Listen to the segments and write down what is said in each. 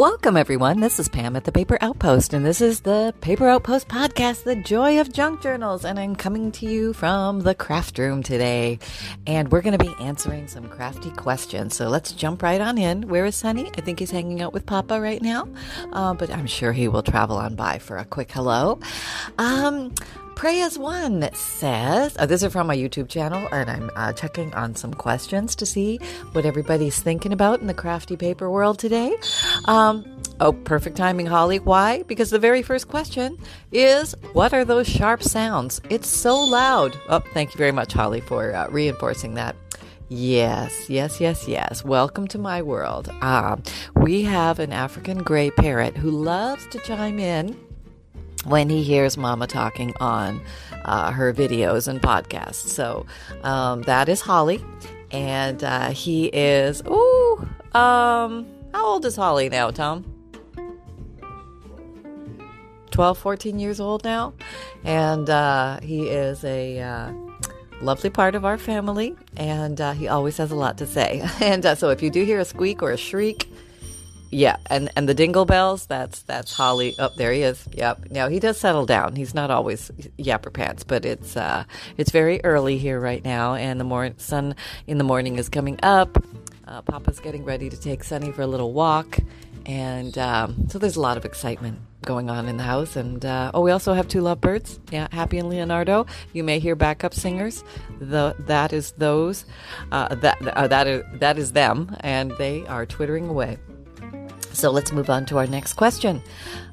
Welcome, everyone. This is Pam at the Paper Outpost, and this is the Paper Outpost podcast, The Joy of Junk Journals. And I'm coming to you from the craft room today. And we're going to be answering some crafty questions. So let's jump right on in. Where is Sunny? I think he's hanging out with Papa right now, uh, but I'm sure he will travel on by for a quick hello. Um, Pray as One says, oh, this is from my YouTube channel, and I'm uh, checking on some questions to see what everybody's thinking about in the crafty paper world today. Um, oh, perfect timing, Holly. Why? Because the very first question is, What are those sharp sounds? It's so loud. Oh, thank you very much, Holly, for uh, reinforcing that. Yes, yes, yes, yes. Welcome to my world. Uh, we have an African gray parrot who loves to chime in when he hears Mama talking on uh, her videos and podcasts. So um, that is Holly, and uh, he is ooh, um, how old is Holly now, Tom? 12, 14 years old now, and uh, he is a uh, lovely part of our family, and uh, he always has a lot to say. And uh, so if you do hear a squeak or a shriek, yeah, and and the dingle bells. That's that's Holly. Oh, there he is. Yep. Now he does settle down. He's not always yapper pants, but it's uh, it's very early here right now, and the more sun in the morning is coming up. Uh, Papa's getting ready to take Sunny for a little walk, and um, so there's a lot of excitement going on in the house. And uh, oh, we also have two lovebirds. Yeah, Happy and Leonardo. You may hear backup singers. The that is those. Uh, that uh, that is that is them, and they are twittering away. So let's move on to our next question.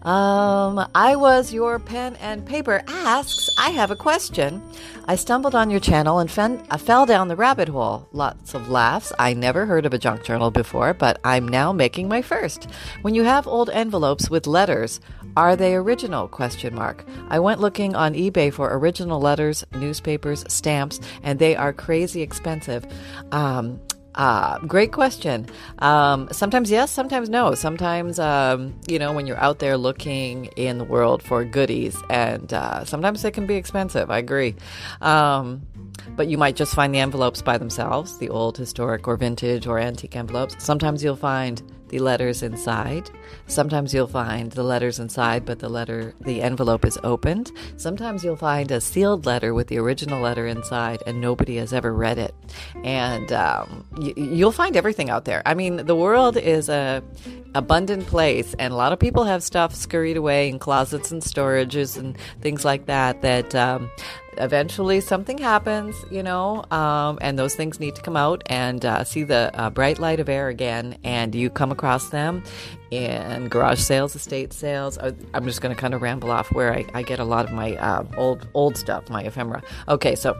Um, I was your pen and paper asks, I have a question. I stumbled on your channel and I fell down the rabbit hole. Lots of laughs. I never heard of a junk journal before, but I'm now making my first. When you have old envelopes with letters, are they original? Question mark. I went looking on eBay for original letters, newspapers, stamps, and they are crazy expensive. Um, Ah, great question. Um, sometimes yes, sometimes no. Sometimes, um, you know, when you're out there looking in the world for goodies, and uh, sometimes they can be expensive. I agree. Um, but you might just find the envelopes by themselves, the old historic or vintage or antique envelopes. Sometimes you'll find the letters inside. Sometimes you'll find the letters inside, but the letter, the envelope is opened. Sometimes you'll find a sealed letter with the original letter inside, and nobody has ever read it. And um, y- you'll find everything out there. I mean, the world is a abundant place, and a lot of people have stuff scurried away in closets and storages and things like that. That um, eventually something happens, you know, um, and those things need to come out and uh, see the uh, bright light of air again. And you come across them in garage sales, estate sales. Uh, I'm just going to kind of ramble off where I, I, get a lot of my uh, old old stuff, my ephemera. Okay, so.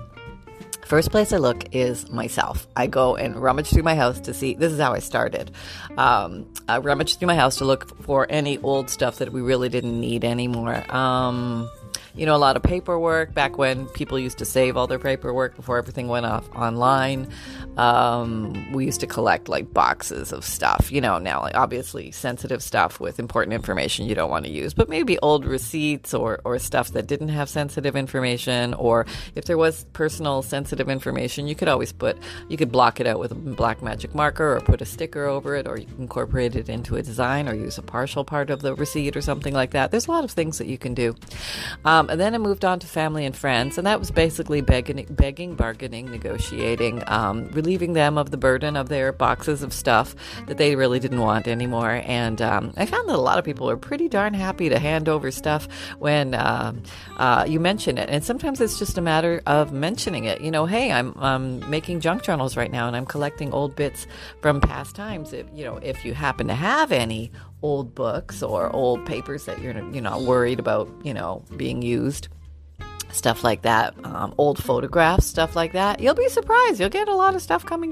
First place I look is myself. I go and rummage through my house to see. This is how I started. Um, I rummage through my house to look for any old stuff that we really didn't need anymore. Um, you know, a lot of paperwork back when people used to save all their paperwork before everything went off online. Um, we used to collect like boxes of stuff, you know, now like obviously sensitive stuff with important information you don't want to use, but maybe old receipts or, or stuff that didn't have sensitive information, or if there was personal sensitive information, you could always put, you could block it out with a black magic marker or put a sticker over it, or you can incorporate it into a design or use a partial part of the receipt or something like that. There's a lot of things that you can do. Um, and then I moved on to family and friends, and that was basically begging, begging bargaining, negotiating, um, relieving them of the burden of their boxes of stuff that they really didn't want anymore. And um, I found that a lot of people are pretty darn happy to hand over stuff when uh, uh, you mention it. And sometimes it's just a matter of mentioning it. You know, hey, I'm, I'm making junk journals right now, and I'm collecting old bits from past times. If you know, if you happen to have any old books or old papers that you're you know worried about you know being used stuff like that, um, old photographs, stuff like that. You'll be surprised. You'll get a lot of stuff coming.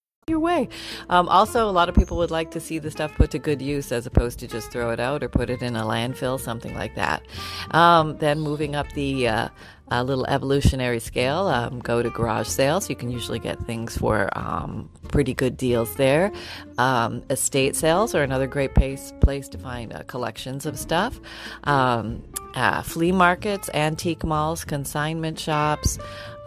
Your way. Um, also, a lot of people would like to see the stuff put to good use as opposed to just throw it out or put it in a landfill, something like that. Um, then moving up the uh, little evolutionary scale, um, go to garage sales. You can usually get things for um, pretty good deals there. Um, estate sales are another great place, place to find uh, collections of stuff. Um, uh, flea markets, antique malls, consignment shops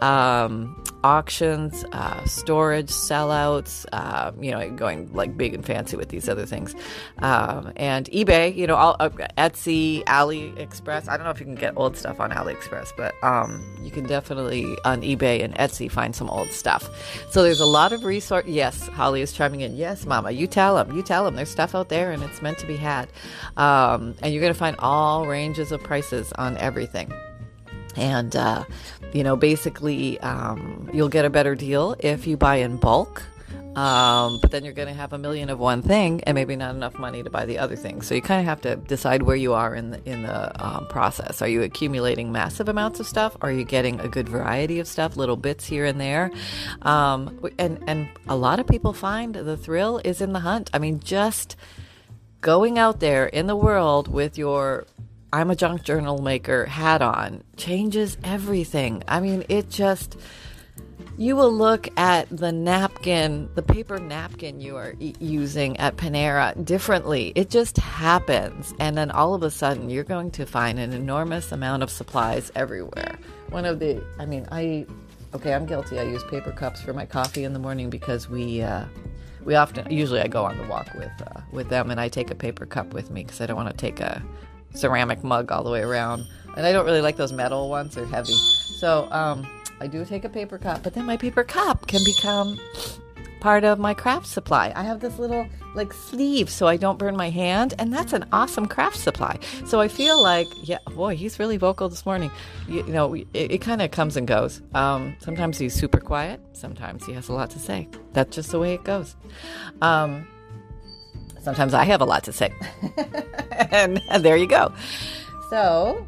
um, auctions, uh, storage, sellouts, uh, you know, going like big and fancy with these other things. Um, and eBay, you know, all, uh, Etsy, AliExpress. I don't know if you can get old stuff on AliExpress, but um, you can definitely on eBay and Etsy find some old stuff. So there's a lot of resource. Yes, Holly is chiming in. Yes, Mama, you tell them. You tell them. There's stuff out there and it's meant to be had. Um, and you're going to find all ranges of prices on everything. And, uh, you know, basically, um, you'll get a better deal if you buy in bulk. Um, but then you're going to have a million of one thing and maybe not enough money to buy the other thing. So you kind of have to decide where you are in the in the um, process. Are you accumulating massive amounts of stuff? Are you getting a good variety of stuff, little bits here and there? Um, and and a lot of people find the thrill is in the hunt. I mean, just going out there in the world with your I'm a junk journal maker hat on changes everything. I mean, it just you will look at the napkin, the paper napkin you are e- using at Panera differently. It just happens. And then all of a sudden, you're going to find an enormous amount of supplies everywhere. One of the, I mean, I, okay, I'm guilty. I use paper cups for my coffee in the morning because we, uh, we often, usually I go on the walk with, uh, with them and I take a paper cup with me because I don't want to take a, ceramic mug all the way around. And I don't really like those metal ones, they're heavy. So um, I do take a paper cup, but then my paper cup can become part of my craft supply. I have this little like sleeve so I don't burn my hand, and that's an awesome craft supply. So I feel like, yeah, boy, he's really vocal this morning. You, you know, it, it kind of comes and goes. Um, sometimes he's super quiet, sometimes he has a lot to say. That's just the way it goes. Um, Sometimes I have a lot to say. and, there you go. So,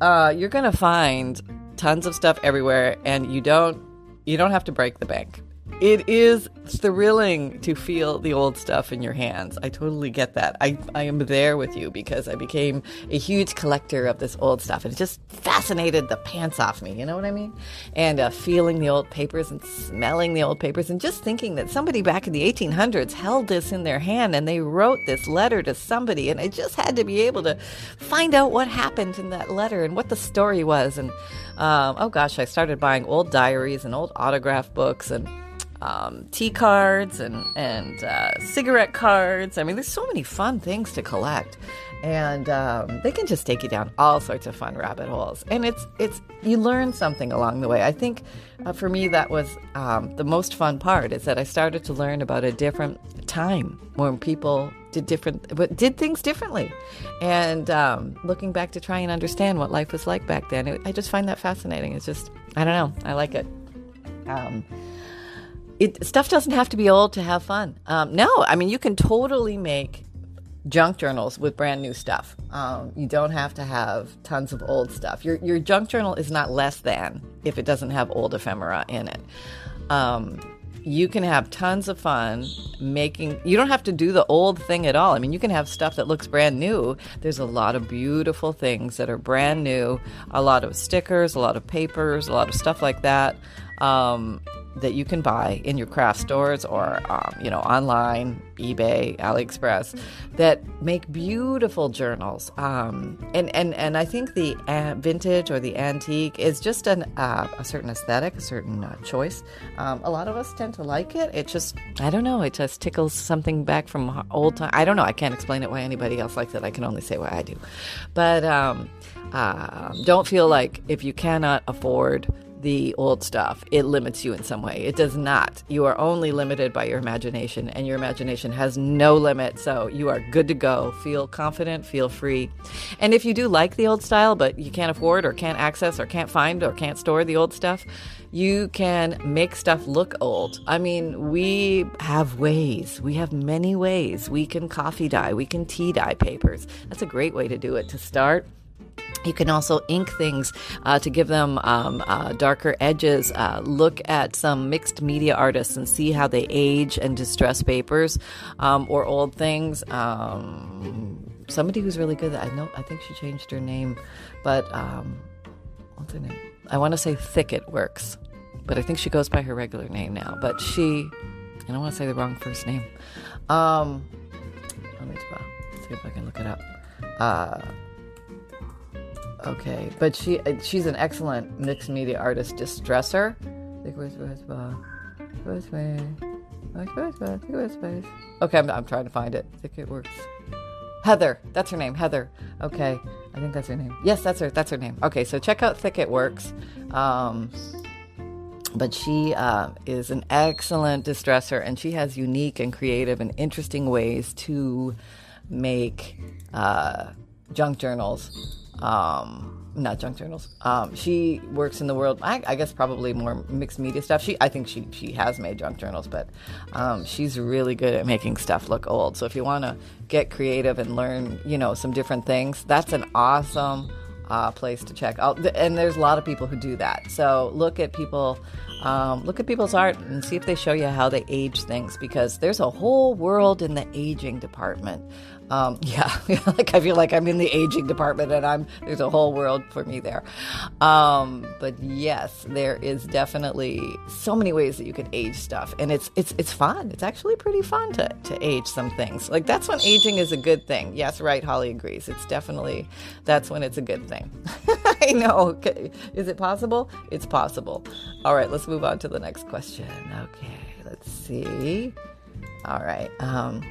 uh, you're going to find tons of stuff everywhere and you don't you don't have to break the bank. It is thrilling to feel the old stuff in your hands. I totally get that. I, I am there with you because I became a huge collector of this old stuff. It just fascinated the pants off me, you know what I mean? And uh, feeling the old papers and smelling the old papers and just thinking that somebody back in the 1800s held this in their hand and they wrote this letter to somebody. And I just had to be able to find out what happened in that letter and what the story was. And um, oh gosh, I started buying old diaries and old autograph books and um, tea cards and and uh, cigarette cards. I mean, there's so many fun things to collect, and um, they can just take you down all sorts of fun rabbit holes. And it's it's you learn something along the way. I think uh, for me that was um, the most fun part is that I started to learn about a different time when people did different but did things differently, and um, looking back to try and understand what life was like back then. It, I just find that fascinating. It's just I don't know. I like it. Um, it, stuff doesn't have to be old to have fun. Um, no, I mean, you can totally make junk journals with brand new stuff. Um, you don't have to have tons of old stuff. Your, your junk journal is not less than if it doesn't have old ephemera in it. Um, you can have tons of fun making you don't have to do the old thing at all i mean you can have stuff that looks brand new there's a lot of beautiful things that are brand new a lot of stickers a lot of papers a lot of stuff like that um, that you can buy in your craft stores or um, you know online ebay aliexpress that make beautiful journals. Um, and, and, and i think the uh, vintage or the antique is just an, uh, a certain aesthetic a certain uh, choice. Um, a lot of us tend to like it. It just i don't know it just tickles something back from old time i don't know i can't explain it why anybody else likes it. I can only say why i do. But um, uh, don't feel like if you cannot afford the old stuff, it limits you in some way. It does not. You are only limited by your imagination, and your imagination has no limit. So you are good to go. Feel confident, feel free. And if you do like the old style, but you can't afford or can't access or can't find or can't store the old stuff, you can make stuff look old. I mean, we have ways. We have many ways. We can coffee dye, we can tea dye papers. That's a great way to do it to start You can also ink things uh, to give them um, uh, darker edges. Uh, look at some mixed media artists and see how they age and distress papers um, or old things. Um, somebody who's really good. I know. I think she changed her name, but um, what's her name? I want to say Thicket Works, but I think she goes by her regular name now. But she, I don't want to say the wrong first name. Um, let me see if I can look it up. Okay, but she uh, she's an excellent mixed media artist distresser. Okay, I'm, I'm trying to find it. I think it works. Heather, that's her name. Heather. Okay, I think that's her name. Yes, that's her. That's her name. Okay, so check out Thicket Works. Um, but she uh, is an excellent distresser, and she has unique and creative and interesting ways to make uh, junk journals um, not junk journals. Um, she works in the world. I, I, guess probably more mixed media stuff. She, I think she she has made junk journals, but um, she's really good at making stuff look old. So if you want to get creative and learn, you know, some different things, that's an awesome uh, place to check out. And there's a lot of people who do that. So look at people. Um, look at people's art and see if they show you how they age things because there's a whole world in the aging department um, yeah, like I feel like I'm in the aging department, and I'm there's a whole world for me there. Um, but yes, there is definitely so many ways that you can age stuff, and it's it's it's fun. It's actually pretty fun to to age some things. Like that's when aging is a good thing. Yes, right. Holly agrees. It's definitely that's when it's a good thing. I know. Okay. Is it possible? It's possible. All right, let's move on to the next question. Okay, let's see. All right. Um,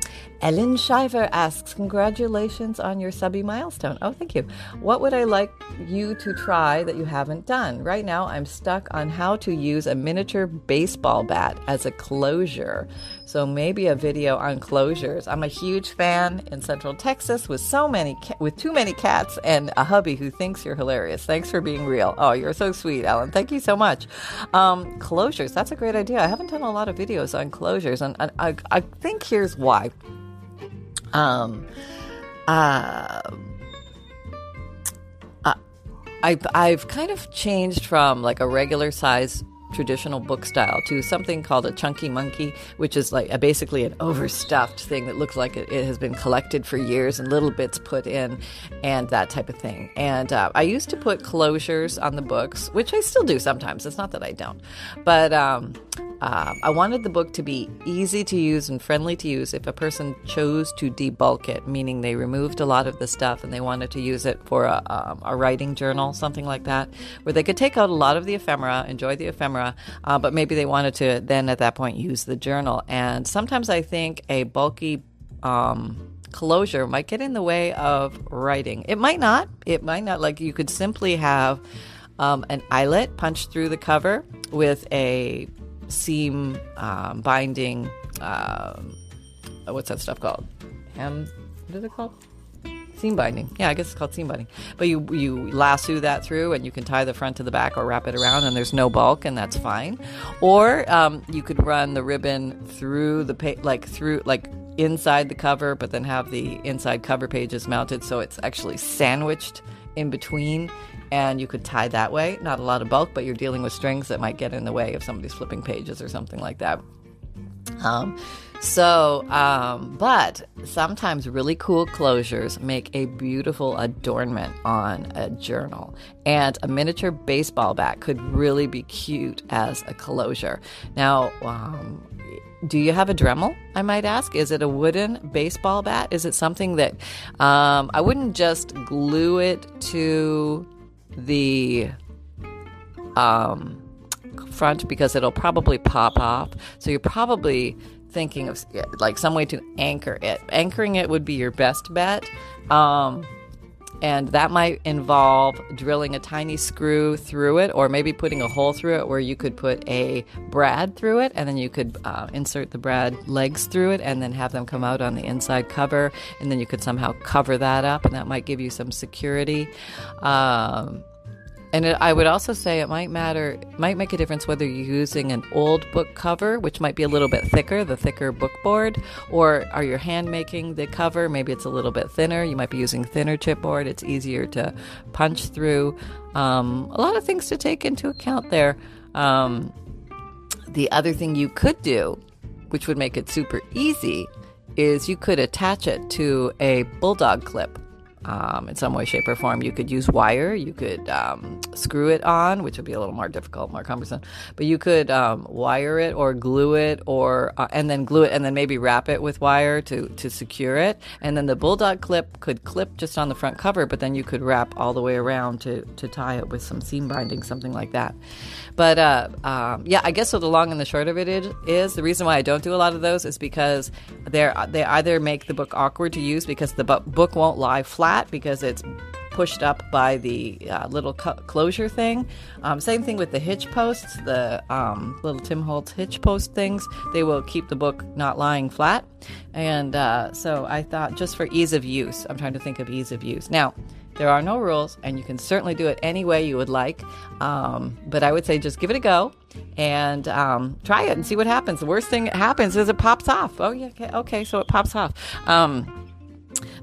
Ellen Shiver asks, Congratulations on your subby milestone. Oh, thank you. What would I like you to try that you haven't done? Right now, I'm stuck on how to use a miniature baseball bat as a closure. So maybe a video on closures. I'm a huge fan in Central Texas with so many, ca- with too many cats and a hubby who thinks you're hilarious. Thanks for being real. Oh, you're so sweet, Ellen. Thank you so much. Um, closures. That's a great idea. I haven't done a lot of videos on closures, and, and I, I think here's why. Um, uh, I, I've kind of changed from like a regular size traditional book style to something called a chunky monkey, which is like a, basically an overstuffed thing that looks like it, it, has been collected for years and little bits put in and that type of thing. And uh, I used to put closures on the books, which I still do sometimes. It's not that I don't. But um, uh, I wanted the book to be easy to use and friendly to use if a person chose to debulk it, meaning they removed a lot of the stuff and they wanted to use it for a, um, a writing journal, something like that, where they could take out a lot of the ephemera, enjoy the ephemera, uh, but maybe they wanted to then at that point use the journal. And sometimes I think a bulky um, closure might get in the way of writing. It might not. It might not. Like you could simply have um, an eyelet punched through the cover with a seam um, binding. Um, what's that stuff called? Hem. What is it called? Seam binding. Yeah, I guess it's called seam binding. But you you lasso that through, and you can tie the front to the back or wrap it around, and there's no bulk, and that's fine. Or um, you could run the ribbon through the pa- like through like inside the cover, but then have the inside cover pages mounted so it's actually sandwiched in between and you could tie that way. Not a lot of bulk, but you're dealing with strings that might get in the way of somebody's flipping pages or something like that. Um, so, um, but sometimes really cool closures make a beautiful adornment on a journal. And a miniature baseball bat could really be cute as a closure. Now, um, do you have a Dremel? I might ask. Is it a wooden baseball bat? Is it something that um, I wouldn't just glue it to the um, front because it'll probably pop off. So you're probably thinking of like some way to anchor it. Anchoring it would be your best bet. Um, and that might involve drilling a tiny screw through it or maybe putting a hole through it where you could put a brad through it and then you could uh, insert the brad legs through it and then have them come out on the inside cover. And then you could somehow cover that up and that might give you some security. Um, And it, I would also say it might matter, might make a difference whether you're using an old book cover, which might be a little bit thicker, the thicker book board, or are you hand making the cover? Maybe it's a little bit thinner. You might be using thinner chipboard. It's easier to punch through. Um, a lot of things to take into account there. Um, the other thing you could do, which would make it super easy, is you could attach it to a bulldog clip um, in some way, shape, or form. You could use wire, you could um, screw it on, which would be a little more difficult, more cumbersome. But you could um, wire it or glue it, or uh, and then glue it, and then maybe wrap it with wire to to secure it. And then the bulldog clip could clip just on the front cover, but then you could wrap all the way around to to tie it with some seam binding, something like that. But uh, um, yeah, I guess so. The long and the short of it is, the reason why I don't do a lot of those is because they they either make the book awkward to use because the bu- book won't lie flat because it's pushed up by the uh, little closure thing. Um, same thing with the hitch posts, the um, little Tim Holtz hitch post things. They will keep the book not lying flat. And uh, so I thought just for ease of use, I'm trying to think of ease of use. Now, there are no rules, and you can certainly do it any way you would like. Um, but I would say just give it a go and um, try it and see what happens. The worst thing that happens is it pops off. Oh, yeah, okay, okay so it pops off.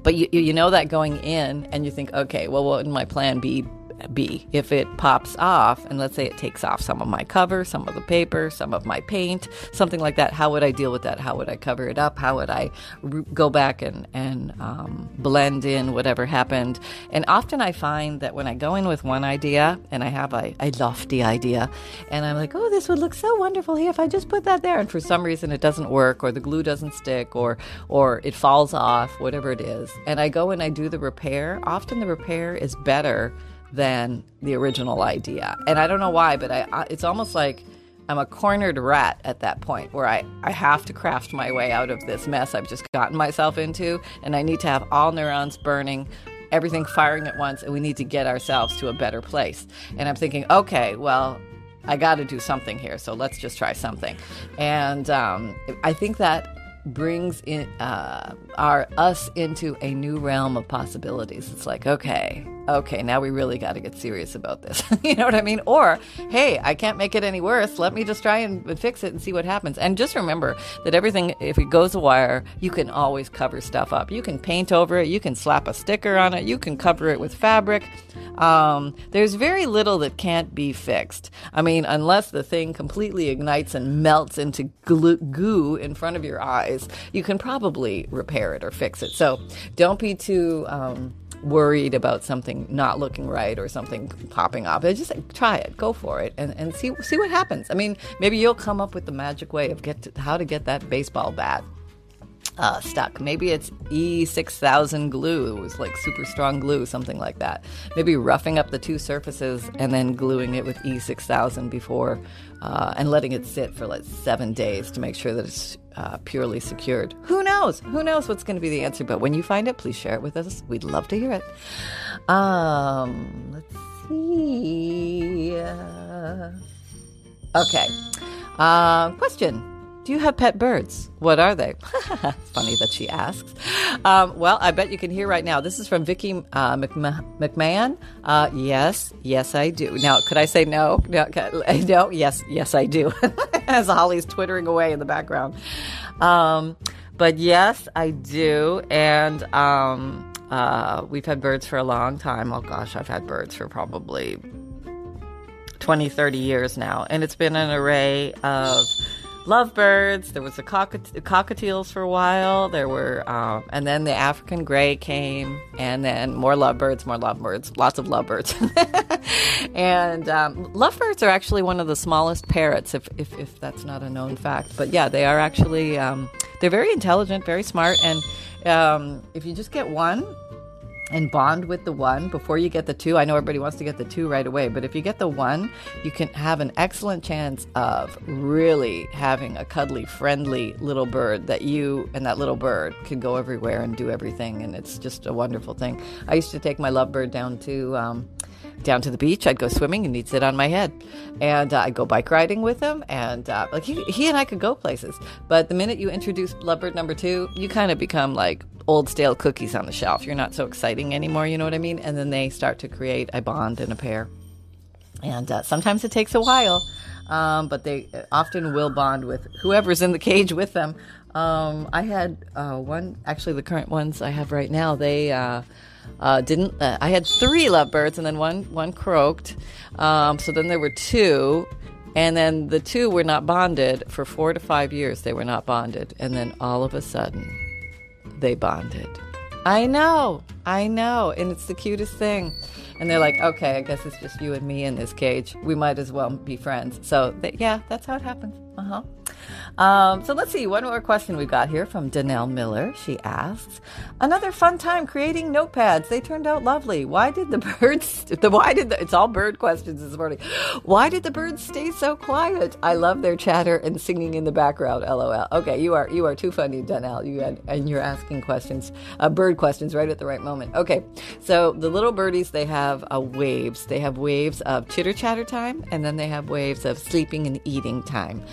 But you, you know that going in, and you think, okay, well, what would my plan be be. If it pops off and let's say it takes off some of my cover some of the paper some of my paint something like that how would i deal with that? How would i cover it up? How would i re- go back and, and um, blend in whatever happened? And often i find that when i go in with one idea and i have a, a lofty idea and i'm like oh this would look so wonderful here if i just put that there. And for some reason it doesn't work or the glue doesn't stick or or it falls off whatever it is. And i go and i do the repair. Often the repair is better than the original idea. And I don't know why, but I, I, it's almost like I'm a cornered rat at that point where I, I have to craft my way out of this mess I've just gotten myself into. And I need to have all neurons burning, everything firing at once, and we need to get ourselves to a better place. And I'm thinking, okay, well, I got to do something here, so let's just try something. And um, I think that brings in uh, our us into a new realm of possibilities. It's like, okay, okay, now we really got to get serious about this. you know what I mean? Or, hey, I can't make it any worse. Let me just try and fix it and see what happens. And just remember that everything, if it goes a wire, you can always cover stuff up. You can paint over it, you can slap a sticker on it, you can cover it with fabric. Um, there's very little that can't be fixed. I mean, unless the thing completely ignites and melts into goo in front of your eyes, you can probably repair it or fix it. So don't be too. Um, worried about something not looking right or something popping off. Just like, try it, go for it, and, and see see what happens. I mean, maybe you'll come up with the magic way of get to, how to get that baseball bat uh, stuck. Maybe it's E6000 glue. It was like super strong glue, something like that. Maybe roughing up the two surfaces and then gluing it with E6000 before uh, and letting it sit for like seven days to make sure that it's uh, purely secured. Who knows? Who knows what's going to be the answer? But when you find it, please share it with us. We'd love to hear it. Um, let's see. Uh, okay. Uh, question do you have pet birds? What are they? Funny that she asks. Um, well, I bet you can hear right now. This is from Vicky uh, McMahon. Uh, yes, yes, I do. Now, could I say no? No, no yes, yes, I do. As Holly's twittering away in the background. Um, but yes, I do. And um, uh, we've had birds for a long time. Oh gosh, I've had birds for probably 20, 30 years now. And it's been an array of lovebirds. There was the cockati- cockatiels for a while. There were, um, and then the African gray came, and then more lovebirds, more lovebirds, lots of lovebirds. and um, lovebirds are actually one of the smallest parrots, if, if, if that's not a known fact. But yeah, they are actually um, they're very intelligent, very smart, and um, if you just get one, and bond with the one before you get the two. I know everybody wants to get the two right away, but if you get the one, you can have an excellent chance of really having a cuddly, friendly little bird that you and that little bird can go everywhere and do everything. And it's just a wonderful thing. I used to take my lovebird down to. Um, down to the beach. I'd go swimming and he'd sit on my head. And uh, I'd go bike riding with him. And uh, like he, he and I could go places. But the minute you introduce Lovebird number two, you kind of become like old stale cookies on the shelf. You're not so exciting anymore, you know what I mean? And then they start to create a bond and a pair. And uh, sometimes it takes a while, um, but they often will bond with whoever's in the cage with them. Um, I had uh, one, actually, the current ones I have right now, they. Uh, uh, didn't uh, I had three lovebirds and then one one croaked. Um, so then there were two, and then the two were not bonded for four to five years. They were not bonded, and then all of a sudden, they bonded. I know, I know, and it's the cutest thing. And they're like, okay, I guess it's just you and me in this cage. We might as well be friends. So, yeah, that's how it happens. Uh huh. Um, so let's see, one more question we've got here from Danelle Miller. She asks, "Another fun time creating notepads. They turned out lovely. Why did the birds? The why did the, it's all bird questions this morning? Why did the birds stay so quiet? I love their chatter and singing in the background. LOL. Okay, you are you are too funny, Danelle. You had, and you're asking questions, uh, bird questions, right at the right moment. Okay, so the little birdies they have uh, waves. They have waves of chitter chatter time, and then they have waves of sleeping and eating time,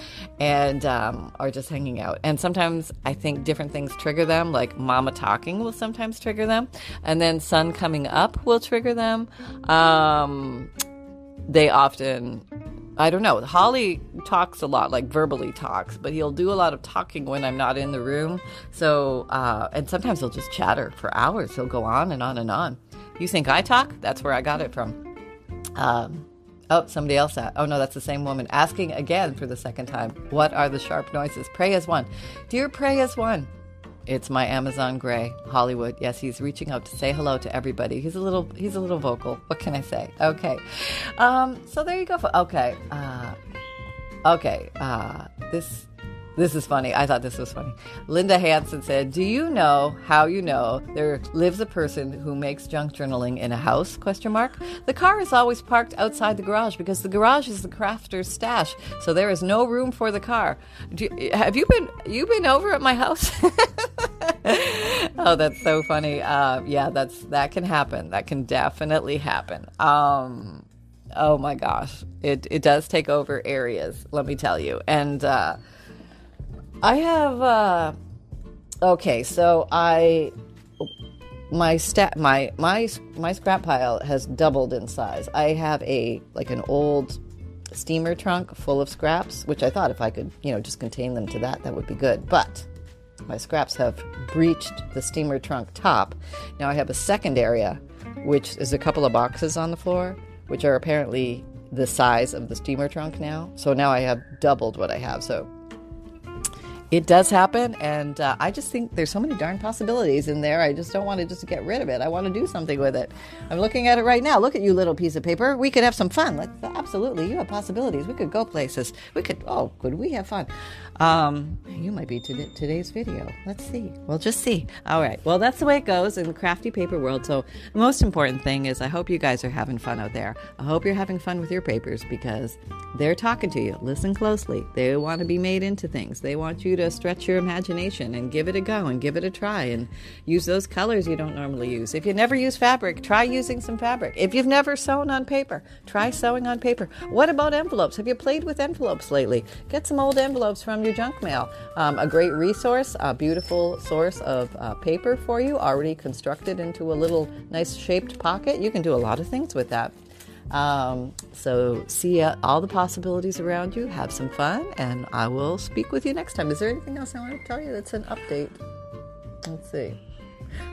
and um, are just hanging out. And sometimes I think different things trigger them, like mama talking will sometimes trigger them, and then sun coming up will trigger them. Um, they often I don't know. Holly talks a lot, like verbally talks, but he'll do a lot of talking when I'm not in the room. So, uh, and sometimes he'll just chatter for hours. He'll go on and on and on. You think I talk? That's where I got it from. Um, Oh, somebody else. At, oh no, that's the same woman asking again for the second time. What are the sharp noises? Pray as one, dear. Pray as one. It's my Amazon Gray, Hollywood. Yes, he's reaching out to say hello to everybody. He's a little, he's a little vocal. What can I say? Okay, um, so there you go. Okay, uh, okay. Uh, this this is funny. I thought this was funny. Linda Hanson said, "Do you know how you know there lives a person who makes junk journaling in a house?" Question mark. The car is always parked outside the garage because the garage is the crafter's stash, so there is no room for the car. You, have you been you been over at my house? oh, that's so funny. Uh, yeah, that's that can happen. That can definitely happen. Um, oh my gosh, it it does take over areas. Let me tell you, and. Uh, I have uh okay, so I my stat my my my scrap pile has doubled in size. I have a like an old steamer trunk full of scraps, which I thought if I could, you know, just contain them to that that would be good. But my scraps have breached the steamer trunk top. Now I have a second area which is a couple of boxes on the floor which are apparently the size of the steamer trunk now. So now I have doubled what I have. So it does happen and uh, i just think there's so many darn possibilities in there i just don't want to just get rid of it i want to do something with it. I'm looking at it right now look at you little piece of paper we could have some fun like absolutely you have possibilities we could go places we could oh could we have fun um, you might be to today's video let's see we'll just see all right well that's the way it goes in the crafty paper world so the most important thing is i hope you guys are having fun out there i hope you're having fun with your papers because they're talking to you listen closely they want to be made into things they want you to stretch your imagination and give it a go and give it a try and use those colors you don't normally use. If you never use fabric, try using some fabric. If you've never sewn on paper, try sewing on paper. What about envelopes? Have you played with envelopes lately? Get some old envelopes from your junk mail. Um, a great resource, a beautiful source of uh, paper for you, already constructed into a little nice shaped pocket. You can do a lot of things with that. Um, so, see uh, all the possibilities around you, have some fun, and I will speak with you next time. Is there anything else I want to tell you that's an update? Let's see.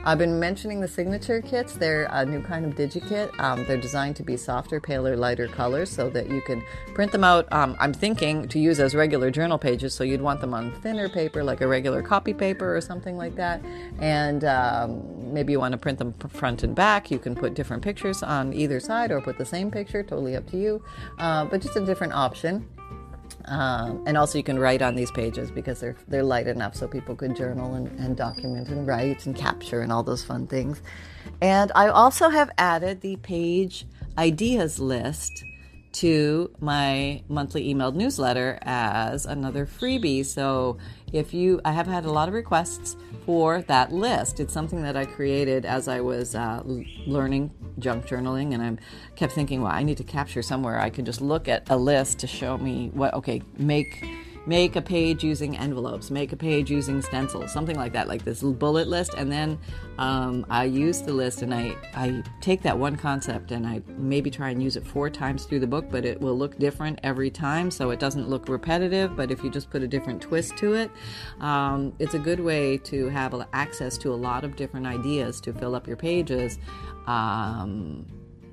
I've been mentioning the signature kits. They're a new kind of DigiKit. Um, they're designed to be softer, paler, lighter colors so that you can print them out. Um, I'm thinking to use as regular journal pages, so you'd want them on thinner paper, like a regular copy paper or something like that. And um, maybe you want to print them front and back. You can put different pictures on either side or put the same picture, totally up to you. Uh, but just a different option. Um, and also, you can write on these pages because they're they're light enough so people could journal and, and document and write and capture and all those fun things. And I also have added the page ideas list to my monthly emailed newsletter as another freebie. So if you, I have had a lot of requests for that list. It's something that I created as I was uh, learning junk journaling, and I kept thinking, well, I need to capture somewhere I can just look at a list to show me what. Okay, make make a page using envelopes, make a page using stencils, something like that, like this bullet list. And then um, I use the list and I, I take that one concept and I maybe try and use it four times through the book, but it will look different every time. So it doesn't look repetitive, but if you just put a different twist to it, um, it's a good way to have access to a lot of different ideas to fill up your pages. Um,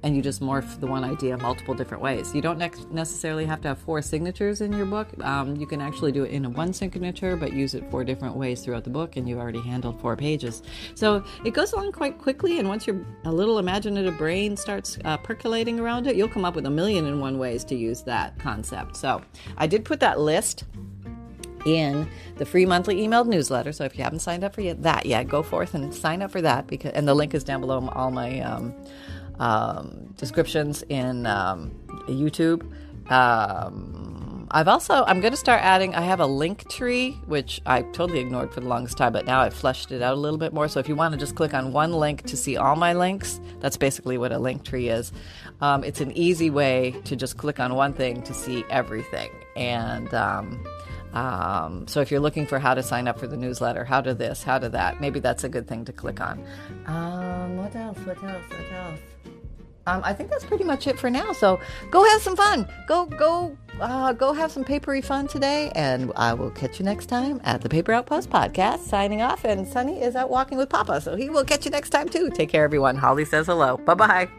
and you just morph the one idea multiple different ways. You don't ne- necessarily have to have four signatures in your book. Um, you can actually do it in one signature, but use it four different ways throughout the book, and you've already handled four pages. So it goes along quite quickly, and once your a little imaginative brain starts uh, percolating around it, you'll come up with a million and one ways to use that concept. So I did put that list in the free monthly emailed newsletter. So if you haven't signed up for yet, that yet, go forth and sign up for that because and the link is down below all my um, um, descriptions in um, YouTube. Um, I've also I'm going to start adding. I have a link tree which I totally ignored for the longest time, but now I've fleshed it out a little bit more. So if you want to just click on one link to see all my links, that's basically what a link tree is. Um, it's an easy way to just click on one thing to see everything, and um, um, so if you're looking for how to sign up for the newsletter, how to this, how to that, maybe that's a good thing to click on. Um, what else? What else? What else? Um, I think that's pretty much it for now. So go have some fun. Go go uh, go have some papery fun today, and I will catch you next time at the Paper Outpost podcast. Signing off, and Sunny is out walking with Papa, so he will catch you next time too. Take care, everyone. Holly says hello. Bye bye.